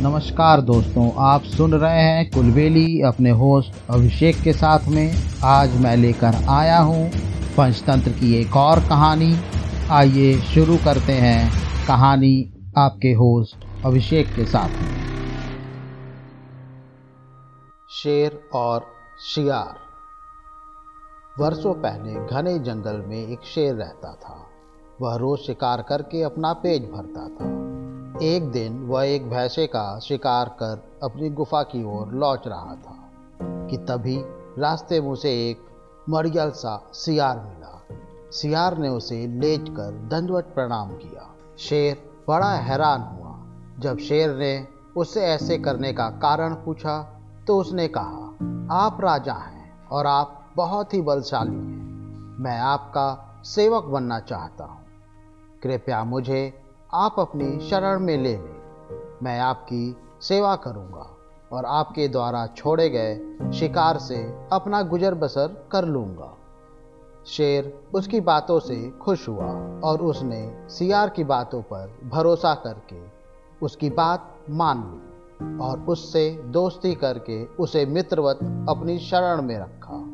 नमस्कार दोस्तों, आप सुन रहे हैं कुलबेली अपने होस्ट अभिषेक के साथ में। आज मैं लेकर आया हूँ पंचतंत्र की एक और कहानी। आइए शुरू करते हैं कहानी आपके होस्ट अभिषेक के साथ में। शेर और शियार। वर्षों पहले घने जंगल में एक शेर रहता था। वह रोज शिकार करके अपना पेट भरता था। एक दिन वह एक भैंसे का शिकार कर अपनी गुफा की ओर लौट रहा था, कि तभी रास्ते में उसे एक मरियल सा सियार मिला। सियार ने उसे लेट कर दंडवत प्रणाम किया। शेर बड़ा हैरान हुआ। जब शेर ने उससे ऐसे करने का कारण पूछा तो उसने कहा, आप राजा हैं और आप बहुत ही बलशाली हैं। मैं आपका सेवक बनना चाहता हूँ। कृपया मुझे आप अपनी शरण में ले लें। मैं आपकी सेवा करूँगा और आपके द्वारा छोड़े गए शिकार से अपना गुजर बसर कर लूँगा। शेर उसकी बातों से खुश हुआ और उसने सियार की बातों पर भरोसा करके उसकी बात मान ली और उससे दोस्ती करके उसे मित्रवत अपनी शरण में रखा।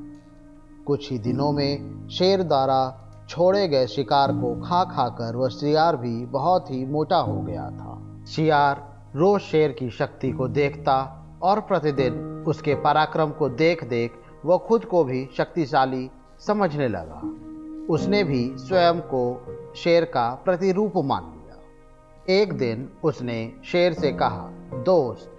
कुछ ही दिनों में शेर द्वारा छोड़े गए शिकार को खा खा कर वह शियार भी बहुत ही मोटा हो गया था। शियार रोज शेर की शक्ति को देखता और प्रतिदिन उसके पराक्रम को देख देख वह खुद को भी शक्तिशाली समझने लगा। उसने भी स्वयं को शेर का प्रतिरूप मान लिया। एक दिन उसने शेर से कहा, दोस्त,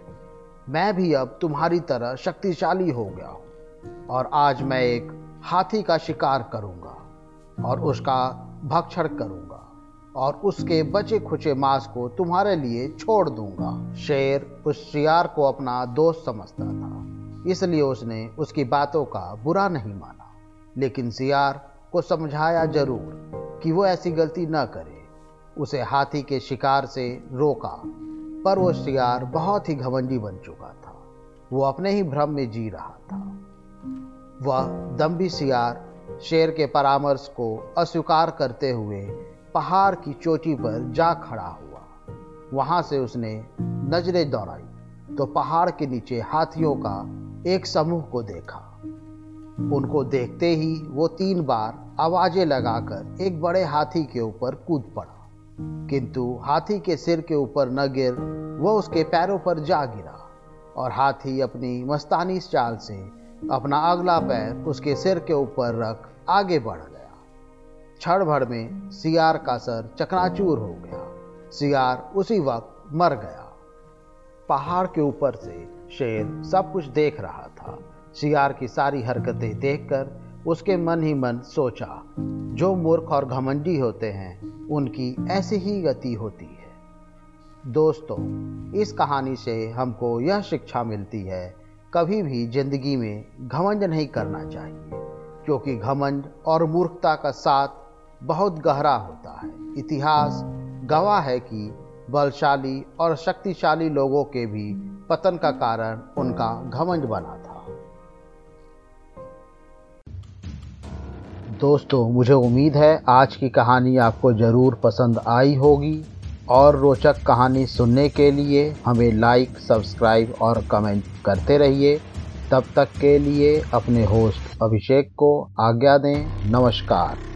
मैं भी अब तुम्हारी तरह शक्तिशाली हो गया हूँ और आज मैं एक हाथी का शिकार करूँगा। और उसका भक्षण करूँगा और उसके बचे खुचे मांस को तुम्हारे लिए छोड़ दूँगा। शेर उस शियार को अपना दोस्त समझता था, इसलिए उसने उसकी बातों का बुरा नहीं माना। लेकिन सियार को समझाया ज़रूर कि वो ऐसी गलती न करे। उसे हाथी के शिकार से रोका, पर वो शियार बहुत ही घमंडी बन चुका था। वो अपने ही भ्रम में जी रहा था। वह दम्बी सियार शेर के परामर्श को अस्वीकार करते हुए पहाड़ की चोटी पर जा खड़ा हुआ। वहाँ से उसने नज़रें दौड़ाई तो पहाड़ के नीचे हाथियों का एक समूह को देखा। उनको देखते ही वो तीन बार आवाज़ें लगाकर एक बड़े हाथी के ऊपर कूद पड़ा। किंतु हाथी के सिर के ऊपर न गिर वह उसके पैरों पर जा गिरा और हाथी अपनी मस्तानी चाल से अपना अगला पैर उसके सिर के ऊपर रख आगे बढ़ गया। क्षण भर में सियार का सर चकनाचूर हो गया। सियार उसी वक्त मर गया। पहाड़ के ऊपर से शेर सब कुछ देख रहा था। सियार की सारी हरकतें देखकर उसके मन ही मन सोचा, जो मूर्ख और घमंडी होते हैं, उनकी ऐसी ही गति होती है। दोस्तों, इस कहानी से हमको यह शिक्षा मिलती है कभी भी ज़िंदगी में घमंड नहीं करना चाहिए, क्योंकि घमंड और मूर्खता का साथ बहुत गहरा होता है। इतिहास गवाह है कि बलशाली और शक्तिशाली लोगों के भी पतन का कारण उनका घमंड बना था। दोस्तों, मुझे उम्मीद है आज की कहानी आपको ज़रूर पसंद आई होगी। और रोचक कहानी सुनने के लिए हमें लाइक सब्सक्राइब और कमेंट करते रहिए। तब तक के लिए अपने होस्ट अभिषेक को आज्ञा दें। नमस्कार।